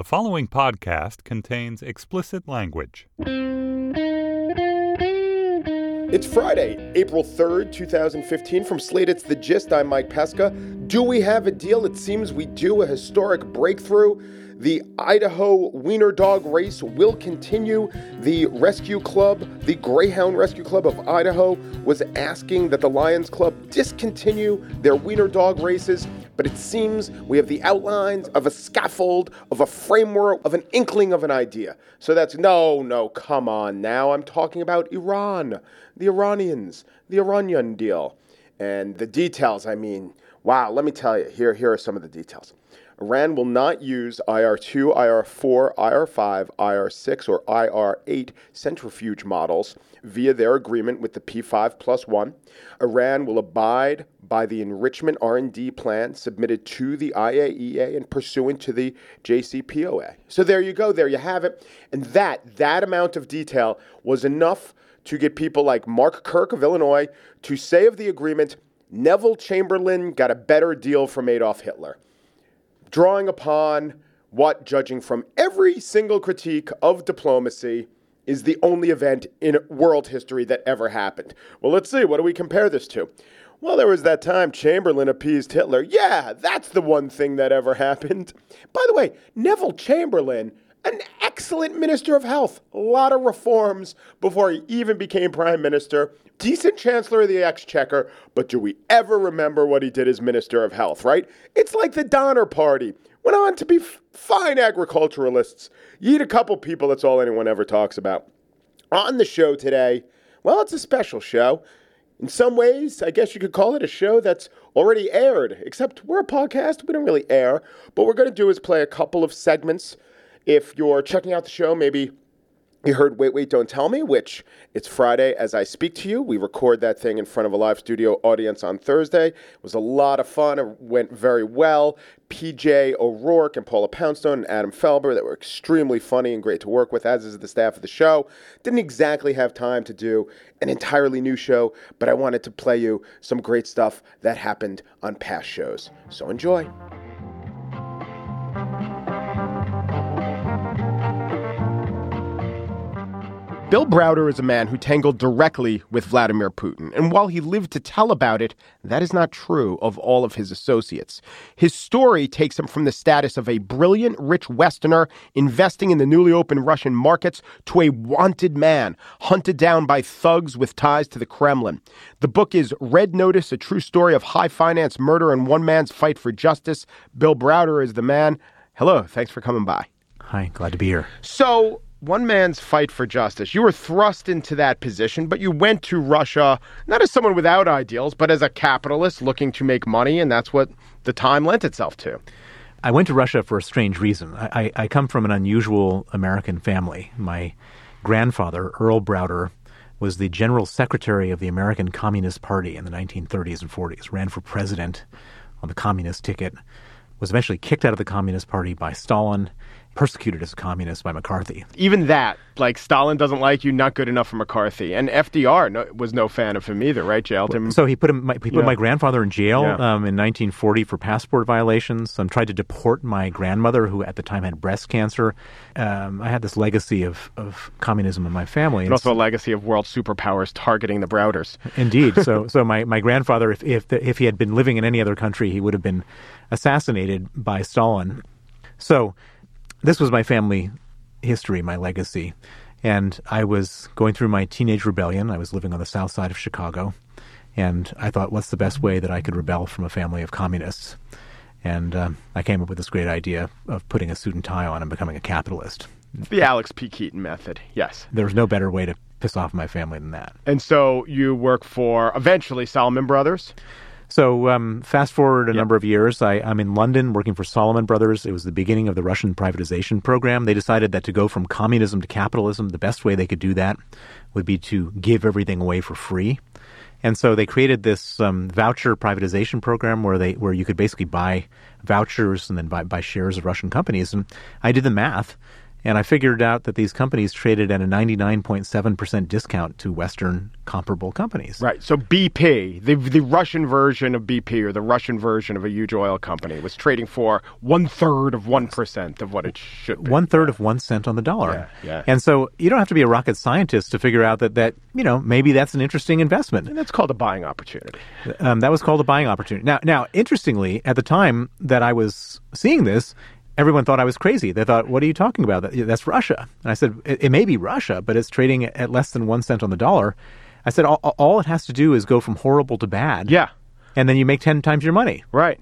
The following podcast contains explicit language. It's Friday, April 3rd, 2015. From Slate, it's The Gist. I'm Mike Pesca. Do we have a deal? It seems we do. A historic breakthrough. The Idaho Wiener Dog race will continue. The Rescue Club, the Greyhound Rescue Club of Idaho, was asking that the Lions Club discontinue their Wiener Dog races. But it seems we have the outlines of a scaffold, of a framework, of an inkling of an idea. So that's no, no, come on now. I'm talking about Iran, the Iranians, the Iranian deal. And the details, I mean, wow, let me tell you, here, here are some of the details. Iran will not use IR2, IR4, IR5, IR6, or IR8 centrifuge models via their agreement with the P5 plus 1. Iran will abide by the enrichment R&D plan submitted to the IAEA and pursuant to the JCPOA. So there you go, there you have it. And that that amount of detail was enough to get people like Mark Kirk of Illinois to say of the agreement, Neville Chamberlain got a better deal from Adolf Hitler drawing upon what, judging from every single critique of diplomacy, is the only event in world history that ever happened. Well, let's see. What do we compare this to? Well, there was that time Chamberlain appeased Hitler. Yeah, that's the one thing that ever happened. By the way, Neville Chamberlain, an excellent minister of health, a lot of reforms before he even became prime minister, decent chancellor of the exchequer, but do we ever remember what he did as minister of health, right? It's like the Donner Party. Went on to be f- fine agriculturalists. You eat a couple people, that's all anyone ever talks about. On the show today, well, it's a special show. In some ways, I guess you could call it a show that's already aired, except we're a podcast, we don't really air. What we're going to do is play a couple of segments. If you're checking out the show, maybe you heard Wait, Wait, Don't Tell Me, which it's Friday as I speak to you. We record that thing in front of a live studio audience on Thursday. It was a lot of fun. It went very well. PJ O'Rourke and Paula Poundstone and Adam Felber that were extremely funny and great to work with, as is the staff of the show. Didn't exactly have time to do an entirely new show, but I wanted to play you some great stuff that happened on past shows. So enjoy. Bill Browder is a man who tangled directly with Vladimir Putin. And while he lived to tell about it, that is not true of all of his associates. His story takes him from the status of a brilliant, rich Westerner investing in the newly opened Russian markets to a wanted man hunted down by thugs with ties to the Kremlin. The book is Red Notice, a true story of high finance murder and one man's fight for justice. Bill Browder is the man. Hello, thanks for coming by. Hi, glad to be here. So, one man's fight for justice. You were thrust into that position, but you went to Russia not as someone without ideals, but as a capitalist looking to make money, and that's what the time lent itself to. I went to Russia for a strange reason. I, I, come from an unusual American family. My grandfather, Earl Browder, was the general secretary of the American Communist Party in the 1930s and 40s, ran for president on the communist ticket, was eventually kicked out of the Communist Party by Stalin persecuted as a communist by McCarthy. Even that, like Stalin doesn't like you, not good enough for McCarthy, and FDR no, was no fan of him either, right? Jailed him. So he put him, he put yeah. my grandfather in jail yeah. um, in 1940 for passport violations. Um, tried to deport my grandmother, who at the time had breast cancer. Um, I had this legacy of, of communism in my family, and also a legacy of world superpowers targeting the Browders. Indeed. so so my, my grandfather, if if, the, if he had been living in any other country, he would have been assassinated by Stalin. So this was my family history, my legacy. And I was going through my teenage rebellion. I was living on the south side of Chicago. And I thought, what's the best way that I could rebel from a family of communists? And um, I came up with this great idea of putting a suit and tie on and becoming a capitalist. The Alex P. Keaton method, yes. There was no better way to piss off my family than that. And so you work for eventually Salomon Brothers? So um, fast forward a yep. number of years, I, am in London working for Salomon Brothers. It was the beginning of the Russian privatization program. They decided that to go from communism to capitalism, the best way they could do that would be to give everything away for free. And so they created this um, voucher privatization program where they where you could basically buy vouchers and then buy, buy shares of Russian companies. And I did the math. And I figured out that these companies traded at a 99.7% discount to Western comparable companies. Right. So BP, the the Russian version of BP or the Russian version of a huge oil company, was trading for one third of one percent of what it should be. One third of one cent on the dollar. Yeah, yeah. And so you don't have to be a rocket scientist to figure out that, that you know, maybe that's an interesting investment. And that's called a buying opportunity. Um, that was called a buying opportunity. Now, now, interestingly, at the time that I was seeing this, everyone thought I was crazy. They thought, "What are you talking about? That, that's Russia." And I said, it, "It may be Russia, but it's trading at less than one cent on the dollar." I said, "All, all it has to do is go from horrible to bad, Yeah. and then you make ten times your money." Right.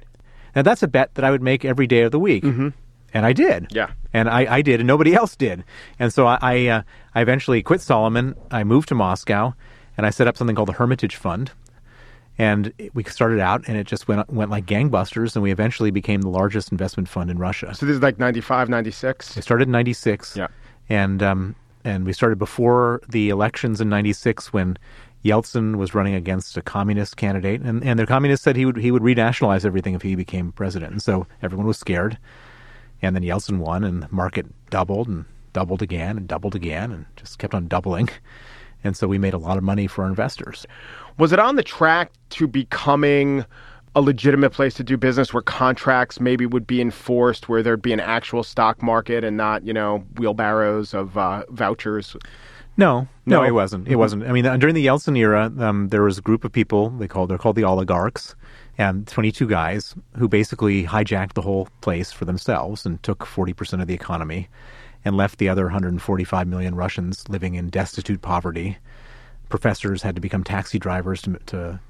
Now that's a bet that I would make every day of the week, mm-hmm. and I did. Yeah. and I, I did, and nobody else did. And so I I, uh, I eventually quit Salomon. I moved to Moscow, and I set up something called the Hermitage Fund. And we started out, and it just went went like gangbusters, and we eventually became the largest investment fund in Russia. So this is like 95, 96? We started in '96, Yeah. and um, and we started before the elections in '96 when Yeltsin was running against a communist candidate, and, and the communist said he would he would renationalize everything if he became president, and so everyone was scared. And then Yeltsin won, and the market doubled and doubled again and doubled again, and just kept on doubling. And so we made a lot of money for our investors. Was it on the track to becoming a legitimate place to do business where contracts maybe would be enforced, where there'd be an actual stock market and not, you know, wheelbarrows of uh, vouchers? No, no, No? it wasn't. It wasn't. I mean, during the Yeltsin era, um, there was a group of people. They called they're called the oligarchs, and 22 guys who basically hijacked the whole place for themselves and took 40 percent of the economy, and left the other 145 million Russians living in destitute poverty. Professors had to become taxi drivers to, to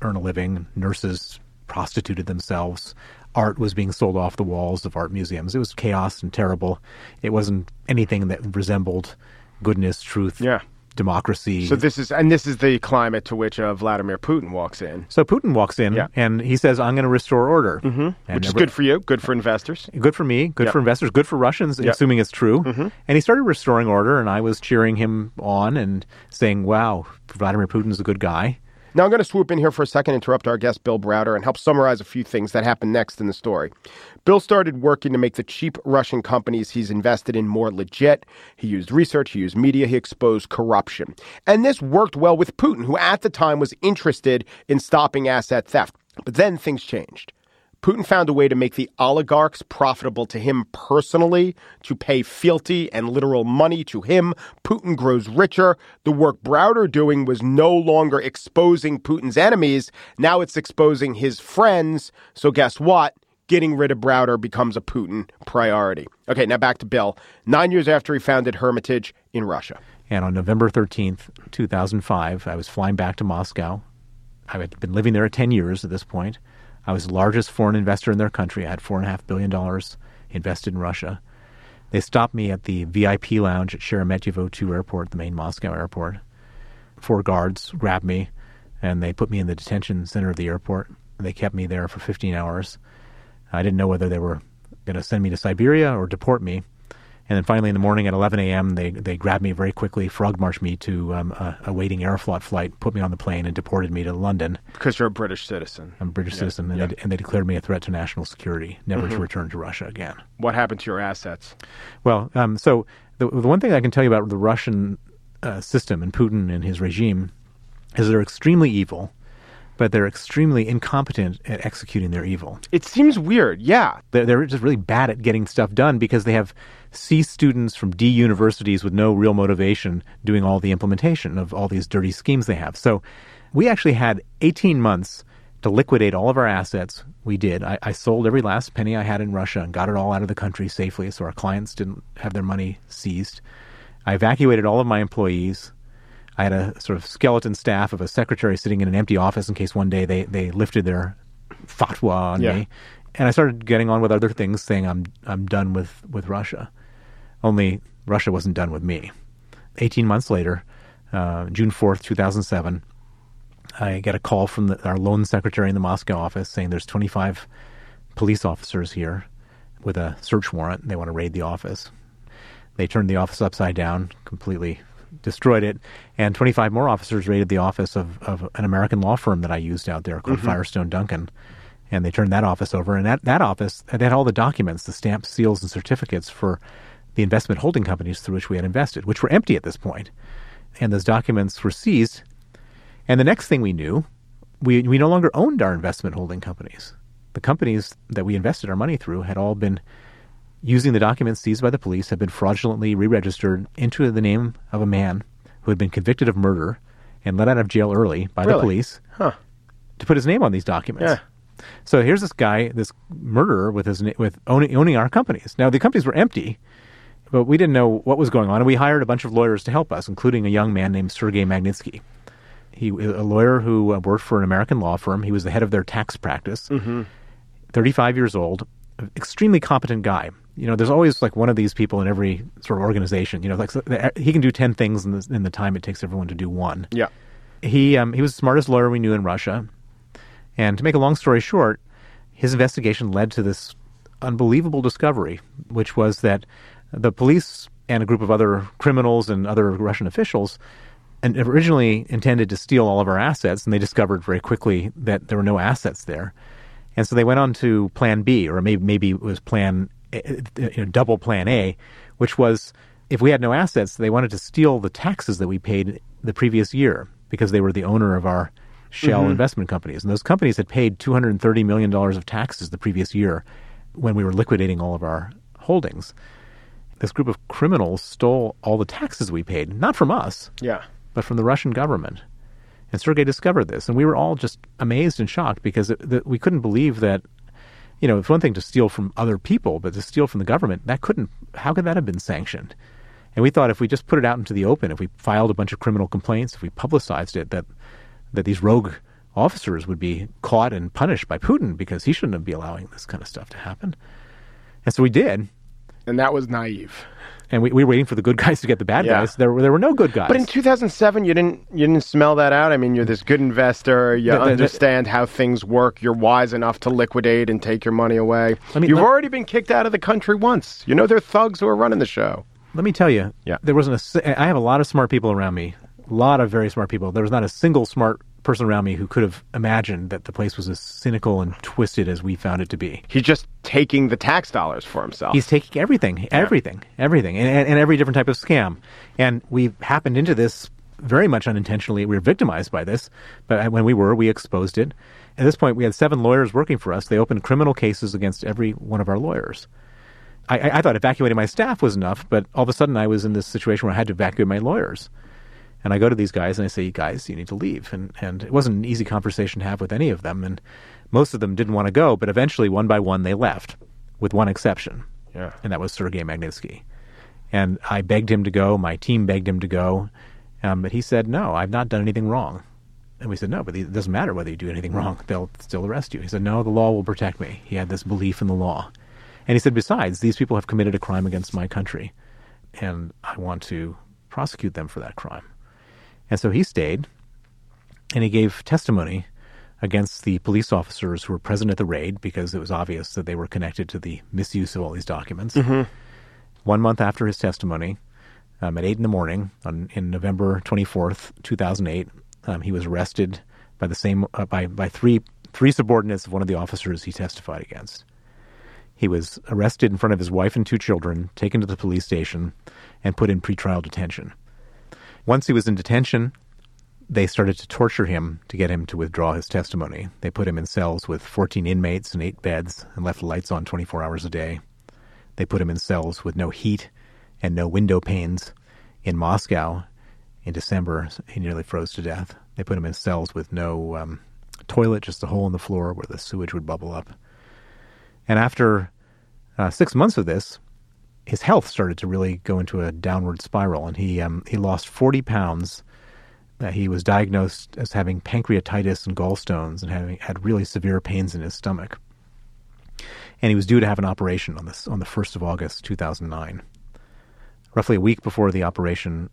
earn a living. Nurses prostituted themselves. Art was being sold off the walls of art museums. It was chaos and terrible. It wasn't anything that resembled goodness, truth, Yeah. Democracy. So this is, and this is the climate to which uh, Vladimir Putin walks in, So Putin walks in Yeah. and he says, "I'm going to restore order," mm-hmm. which is good for you, good for investors. good for me, good Yep. for investors, good for Russians, Yep. assuming it's true. And he started restoring order, and I was cheering him on and saying, "Wow, Vladimir Putin's a good guy." Now I'm going to swoop in here for a second, interrupt our guest Bill Browder, and help summarize a few things that happened next in the story. Bill started working to make the cheap Russian companies he's invested in more legit. He used research, he used media, he exposed corruption. And this worked well with Putin, who at the time was interested in stopping asset theft. But then things changed. Putin found a way to make the oligarchs profitable to him personally, to pay fealty and literal money to him. Putin grows richer. The work Browder doing was no longer exposing Putin's enemies. Now it's exposing his friends. So guess what? Getting rid of Browder becomes a Putin priority. Okay, now back to Bill. Nine years after he founded Hermitage in Russia. And on November 13th, 2005, I was flying back to Moscow. I had been living there 10 years at this point. I was the largest foreign investor in their country. I had $4.5 billion invested in Russia. They stopped me at the VIP lounge at Sheremetyevo 2 airport, the main Moscow airport. Four guards grabbed me and they put me in the detention center of the airport. They kept me there for 15 hours. I didn't know whether they were going to send me to Siberia or deport me. And then finally, in the morning at 11 a.m., they they grabbed me very quickly, frog marched me to um, a, a waiting Aeroflot flight, put me on the plane, and deported me to London. Because you're a British citizen. I'm a British citizen, and, yeah. they, and they declared me a threat to national security, never to return to Russia again. What happened to your assets? Well, um, so the, the one thing I can tell you about the Russian uh, system and Putin and his regime is they're extremely evil, but they're extremely incompetent at executing their evil. It seems weird. Yeah. They're, they're just really bad at getting stuff done because they have C students from D universities with no real motivation doing all the implementation of all these dirty schemes they have. So we actually had 18 months to liquidate all of our assets. We did. I, I sold every last penny I had in Russia and got it all out of the country safely so our clients didn't have their money seized. I evacuated all of my employees. I had a sort of skeleton staff of a secretary sitting in an empty office in case one day they, they lifted their fatwa on Yeah. me. And I started getting on with other things, saying I'm I'm done with, with Russia. Only Russia wasn't done with me. 18 months later, uh, June 4th, 2007, I get a call from the, our lone secretary in the Moscow office saying there's 25 police officers here with a search warrant. They want to raid the office. They turned the office upside down, completely destroyed it, and 25 more officers raided the office of, of an American law firm that I used out there called mm-hmm. Firestone Duncan. And they turned that office over, and that, that office they had all the documents, the stamps, seals, and certificates for the investment holding companies through which we had invested, which were empty at this point. And those documents were seized. And the next thing we knew, we, we no longer owned our investment holding companies. The companies that we invested our money through had all been using the documents seized by the police, had been fraudulently re registered into the name of a man who had been convicted of murder and let out of jail early by Really? the police Huh. to put his name on these documents. Yeah. So here's this guy, this murderer, with his with owning, owning our companies. Now the companies were empty, but we didn't know what was going on, and we hired a bunch of lawyers to help us, including a young man named Sergei Magnitsky. He a lawyer who uh, worked for an American law firm. He was the head of their tax practice. 35 years old, extremely competent guy. You know, there's always like one of these people in every sort of organization. You know, like so- he can do 10 things in the, in the time it takes everyone to do one Yeah. he um, he was the smartest lawyer we knew in Russia. And to make a long story short, his investigation led to this unbelievable discovery, which was that the police and a group of other criminals and other Russian officials and originally intended to steal all of our assets, and they discovered very quickly that there were no assets there. And so they went on to Plan B, or maybe maybe it was Plan Eh, eh, you know, double Plan A, which was if we had no assets, they wanted to steal the taxes that we paid the previous year because they were the owner of our shell mm-hmm. investment companies, and those companies had paid two hundred and thirty million dollars of taxes the previous year when we were liquidating all of our holdings. This group of criminals stole all the taxes we paid, not from us, Yeah. but from the Russian government. And Sergei discovered this, and we were all just amazed and shocked because it, that we couldn't believe that. You know, it's one thing to steal from other people, but to steal from the government, that couldn't. How could that have been sanctioned? And we thought if we just put it out into the open, if we filed a bunch of criminal complaints, if we publicized it, that that these rogue officers would be caught and punished by Putin because he shouldn't be allowing this kind of stuff to happen. And so we did, And that was naive. And we, we were waiting for the good guys to get the bad Yeah. guys. There were there were no good guys. But in 2007, you didn't you didn't smell that out. I mean, you're this good investor. You The- the- the- understand how things work. You're wise enough to liquidate and take your money away. You've let- already been kicked out of the country once. You know there are thugs who are running the show. Let me tell you, Yeah. there wasn't a. I have a lot of smart people around me, a lot of very smart people. There was not a single smart person around me who could have imagined that the place was as cynical and twisted as we found it to be. He's just taking the tax dollars for himself. He's taking everything, everything, everything, and, and, and every different type of scam. And we happened into this very much unintentionally. We were victimized by this, but when we were, we exposed it. At this point, we had seven lawyers working for us. They opened criminal cases against every one of our lawyers. I, I thought evacuating my staff was enough, but all of a sudden I was in this situation where I had to evacuate my lawyers. And I go to these guys and I say, guys, you need to leave. And, and it wasn't an easy conversation to have with any of them. And most of them didn't want to go, but eventually, one by one, they left, with one exception. Yeah. And that was Sergei Magnitsky. And I begged him to go. My team begged him to go. Um, but he said, no, I've not done anything wrong. And we said, no, but it doesn't matter whether you do anything wrong. They'll still arrest you. He said, no, the law will protect me. He had this belief in the law. And he said, besides, these people have committed a crime against my country, and I want to prosecute them for that crime. And so he stayed, and he gave testimony against the police officers who were present at the raid because it was obvious that they were connected to the misuse of all these documents. One month after his testimony, um, at 8 in the morning, on, in November 24th, 2008, um, he was arrested by the same uh, by, by three, three subordinates of one of the officers he testified against. He was arrested in front of his wife and two children, taken to the police station, and put in pretrial detention. Once he was in detention, they started to torture him to get him to withdraw his testimony. They put him in cells with 14 inmates and eight beds and left lights on 24 hours a day. They put him in cells with no heat and no window panes. In Moscow, in December, he nearly froze to death. They put him in cells with no um, toilet, just a hole in the floor where the sewage would bubble up. And after uh, six months of this, his health started to really go into a downward spiral, and he um, he lost forty pounds. Uh, he was diagnosed as having pancreatitis and gallstones, and having had really severe pains in his stomach. And he was due to have an operation on this on the first of August, two thousand nine. Roughly a week before the operation,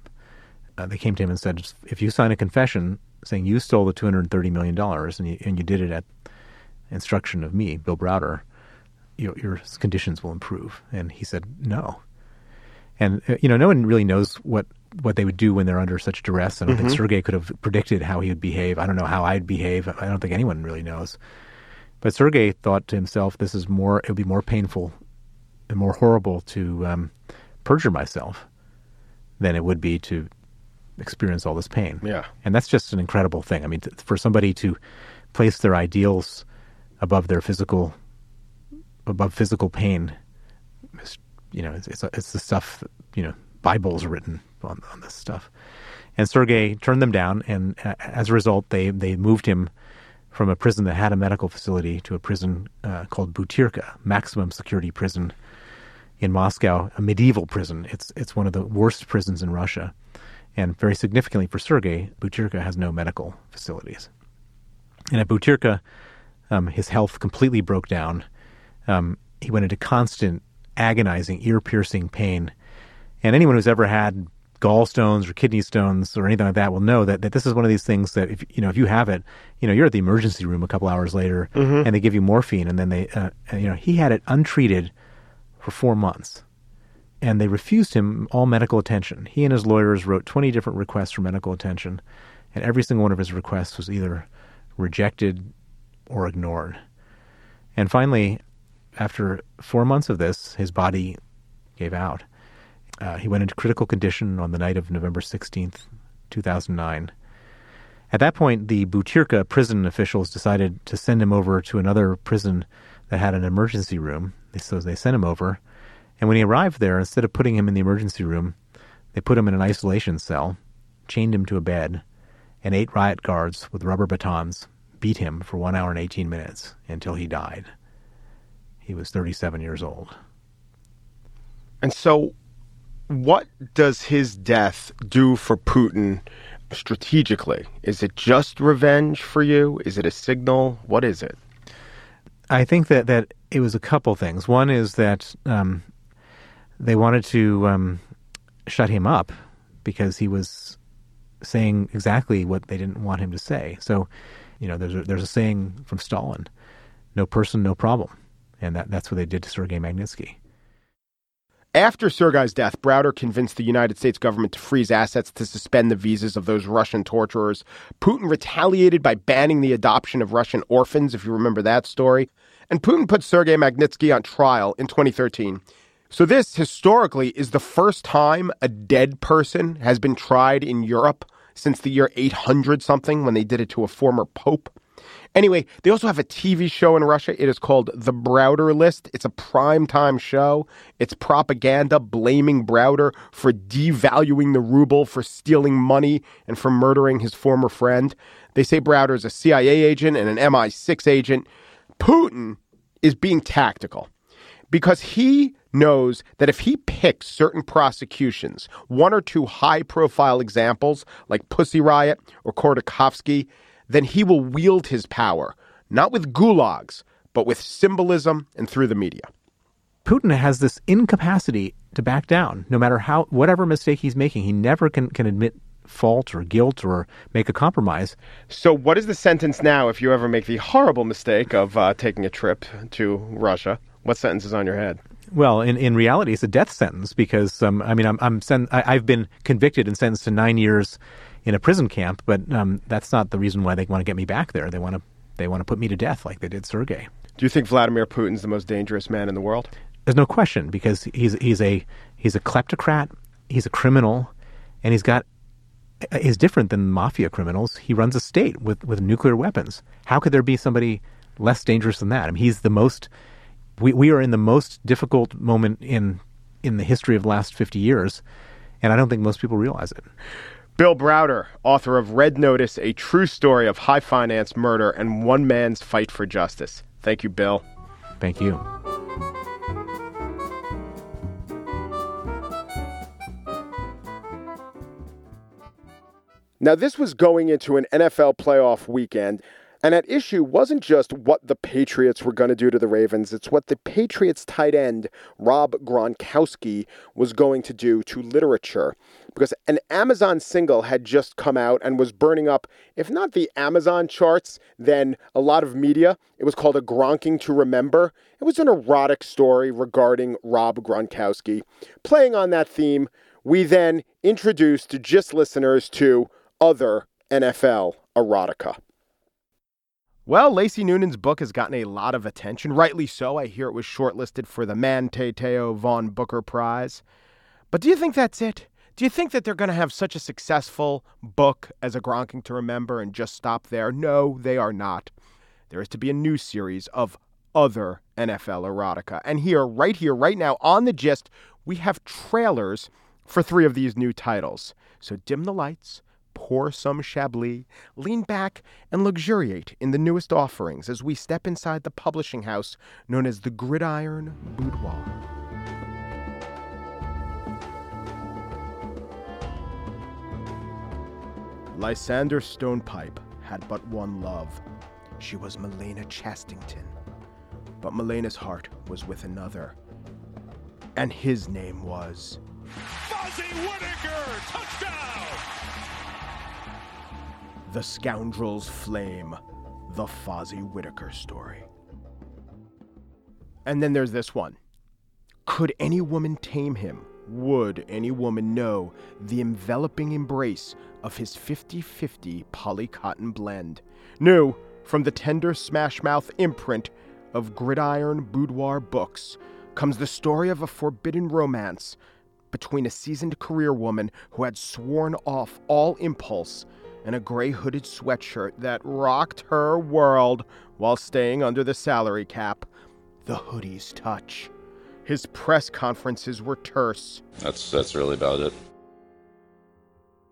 uh, they came to him and said, "If you sign a confession saying you stole the two hundred thirty million dollars and you, and you did it at instruction of me, Bill Browder, your, your conditions will improve." And he said, "No." And uh, you know, no one really knows what what they would do when they're under such duress. I don't think Sergei could have predicted how he would behave. I don't know how I'd behave. I don't think anyone really knows. But Sergei thought to himself, "This is more. It would be more painful and more horrible to." Um, perjure myself than it would be to experience all this pain. Yeah. And that's just an incredible thing. I mean, t- for somebody to place their ideals above their physical, above physical pain, is, you know, it's, it's, it's the stuff, that, you know, Bible's written on, on this stuff. And Sergei turned them down, and as a result, they, they moved him from a prison that had a medical facility to a prison uh, called Butyrka, maximum security prison in Moscow, a medieval prison. It's it's one of the worst prisons in Russia, and very significantly for Sergei, Butyrka has no medical facilities. And at Butyrka, um, his health completely broke down. Um, he went into constant, agonizing, ear-piercing pain. And anyone who's ever had gallstones or kidney stones or anything like that will know that, that this is one of these things that if you know if you have it, you know you're at the emergency room a couple hours later and they give you morphine and then they uh, you know he had it untreated for four months and they refused him all medical attention. He and his lawyers wrote 20 different requests for medical attention and every single one of his requests was either rejected or ignored. And finally, after four months of this, his body gave out. Uh, he went into critical condition on the night of November 16th, 2009. At that point, the Butyrka prison officials decided to send him over to another prison that had an emergency room. So they sent him over. And when he arrived there, instead of putting him in the emergency room, they put him in an isolation cell, chained him to a bed, and eight riot guards with rubber batons beat him for one hour and 18 minutes until he died. He was 37 years old. And so, what does his death do for Putin strategically? Is it just revenge for you? Is it a signal? What is it? I think that, that it was a couple things. One is that um, they wanted to um, shut him up because he was saying exactly what they didn't want him to say. So, you know, there's a, there's a saying from Stalin, "No person, no problem," and that, that's what they did to Sergei Magnitsky. After Sergei's death, Browder convinced the United States government to freeze assets to suspend the visas of those Russian torturers. Putin retaliated by banning the adoption of Russian orphans, if you remember that story. And Putin put Sergei Magnitsky on trial in 2013. So, this historically is the first time a dead person has been tried in Europe since the year 800 something when they did it to a former pope. Anyway, they also have a TV show in Russia. It is called The Browder List. It's a primetime show. It's propaganda blaming Browder for devaluing the ruble, for stealing money, and for murdering his former friend. They say Browder is a CIA agent and an MI6 agent. Putin is being tactical because he knows that if he picks certain prosecutions, one or two high profile examples like Pussy Riot or Khodorkovsky, then he will wield his power, not with gulags, but with symbolism and through the media. Putin has this incapacity to back down, no matter how whatever mistake he's making. He never can, can admit fault or guilt or make a compromise. So, what is the sentence now if you ever make the horrible mistake of uh, taking a trip to Russia? What sentence is on your head? Well, in, in reality, it's a death sentence because um, I mean I'm, I'm sen- I, I've been convicted and sentenced to nine years in a prison camp, but um, that's not the reason why they want to get me back there. They want to they want to put me to death like they did Sergei. Do you think Vladimir Putin's the most dangerous man in the world? There's no question because he's he's a he's a kleptocrat, he's a criminal, and he's got is different than mafia criminals. He runs a state with with nuclear weapons. How could there be somebody less dangerous than that? I mean, he's the most. We we are in the most difficult moment in in the history of the last fifty years, and I don't think most people realize it. Bill Browder, author of Red Notice, a true story of high finance murder and one man's fight for justice. Thank you, Bill. Thank you. Now, this was going into an NFL playoff weekend, and at issue wasn't just what the Patriots were going to do to the Ravens, it's what the Patriots tight end, Rob Gronkowski, was going to do to literature. Because an Amazon single had Gist come out and was burning up, if not the Amazon charts, then a lot of media. It was called A Gronking to Remember. It was an erotic story regarding Rob Gronkowski. Playing on that theme, we then introduced just listeners to other NFL erotica. Well, Lacey Noonan's book has gotten a lot of attention. Rightly so. I hear it was shortlisted for the Manti Te'o Von Booker Prize. But do you think that's it? Do you think that they're going to have such a successful book as A Gronking to Remember and just stop there? No, they are not. There is to be a new series of other NFL erotica. And here, right here, right now, on the gist, we have trailers for three of these new titles. So dim the lights, pour some Chablis, lean back, and luxuriate in the newest offerings as we step inside the publishing house known as the Gridiron Boudoir. Lysander Stonepipe had but one love. She was Melena Chastington. But Melena's heart was with another. And his name was. Fozzy Whittaker! Touchdown! The Scoundrel's Flame. The Fozzy Whittaker story. And then there's this one. Could any woman tame him? Would any woman know the enveloping embrace of his 50 50 poly cotton blend? New from the tender smash mouth imprint of Gridiron Boudoir Books comes the story of a forbidden romance between a seasoned career woman who had sworn off all impulse and a gray hooded sweatshirt that rocked her world while staying under the salary cap. The hoodie's touch. His press conferences were terse. That's that's really about it.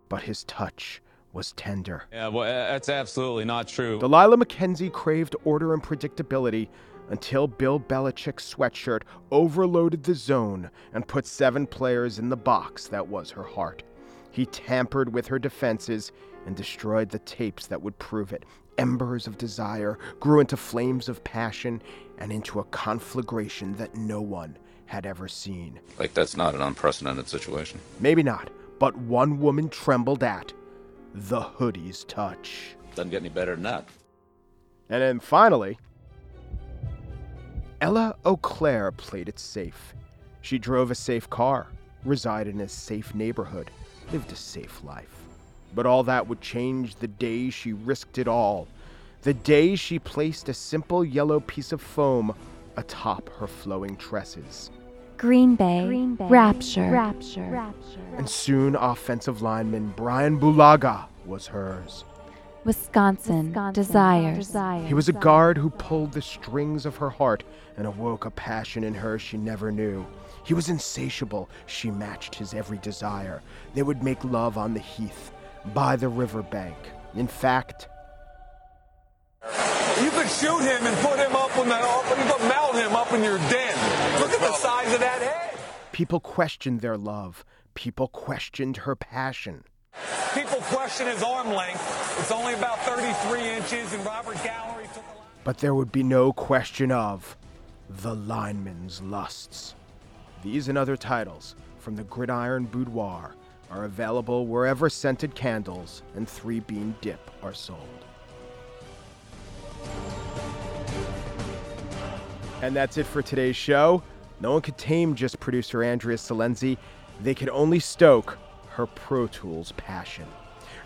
But his touch was tender. Yeah, well, that's absolutely not true. Delilah McKenzie craved order and predictability until Bill Belichick's sweatshirt overloaded the zone and put seven players in the box that was her heart. He tampered with her defenses and destroyed the tapes that would prove it. Embers of desire grew into flames of passion and into a conflagration that no one had ever seen. Like that's not an unprecedented situation. Maybe not, but one woman trembled at the hoodie's touch. Doesn't get any better than that. And then finally, Ella Auclaire played it safe. She drove a safe car, resided in a safe neighborhood, lived a safe life. But all that would change the day she risked it all. The day she placed a simple yellow piece of foam atop her flowing tresses. Green Bay, Green Bay, Rapture. Rapture. Rapture. And soon offensive lineman Brian Bulaga was hers. Wisconsin, Wisconsin, Desires. Desires. He was a guard who pulled the strings of her heart and awoke a passion in her she never knew. He was insatiable. She matched his every desire. They would make love on the heath, by the riverbank. In fact, You could shoot him and put him up in the, you could mount him up in your den. The size of that head. people questioned their love. People questioned her passion. People question his arm length. It's only about 33 inches, and Robert Gallery took a lot. But there would be no question of the lineman's lusts. These and other titles from the Gridiron Boudoir are available wherever scented candles and three bean dip are sold. And that's it for today's show. No one could tame Gist producer Andrea Silenzi. They could only stoke her Pro Tools passion.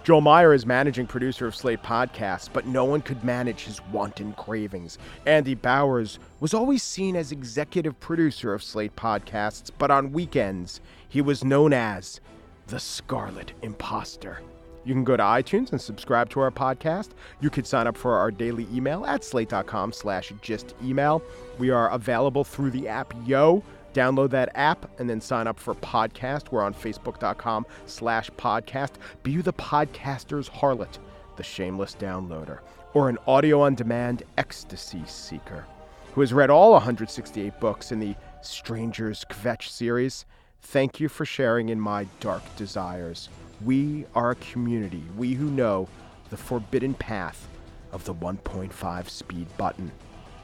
Joel Meyer is managing producer of Slate Podcasts, but no one could manage his wanton cravings. Andy Bowers was always seen as executive producer of Slate Podcasts, but on weekends, he was known as the Scarlet Imposter. You can go to iTunes and subscribe to our podcast. You could sign up for our daily email at slate.com slash gist email. We are available through the app Yo. Download that app and then sign up for podcast. We're on facebook.com slash podcast. Be the podcaster's harlot, the shameless downloader, or an audio on demand ecstasy seeker who has read all 168 books in the Stranger's Kvetch series. Thank you for sharing in my dark desires. We are a community, we who know the forbidden path of the 1.5 speed button.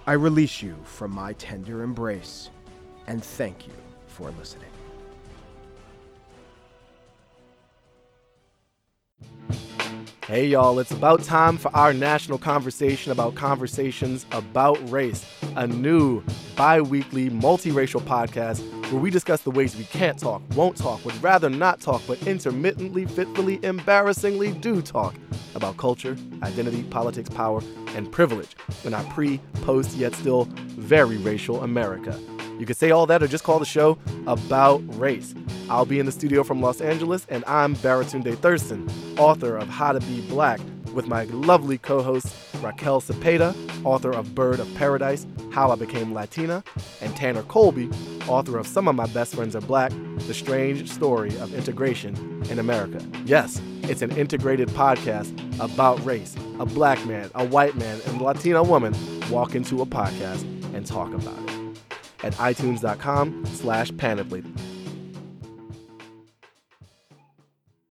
I release you from my tender embrace, and thank you for listening. Hey y'all, it's about time for our national conversation about conversations about race, a new bi weekly multiracial podcast where we discuss the ways we can't talk, won't talk, would rather not talk, but intermittently, fitfully, embarrassingly do talk about culture, identity, politics, power, and privilege in our pre, post, yet still very racial America. You can say all that or just call the show About Race. I'll be in the studio from Los Angeles, and I'm Baratunde Thurston, author of How to Be Black, with my lovely co host Raquel Cepeda, author of Bird of Paradise, How I Became Latina, and Tanner Colby, author of Some of My Best Friends Are Black, The Strange Story of Integration in America. Yes, it's an integrated podcast about race. A black man, a white man, and a Latina woman walk into a podcast and talk about it. At itunes.com slash panoply.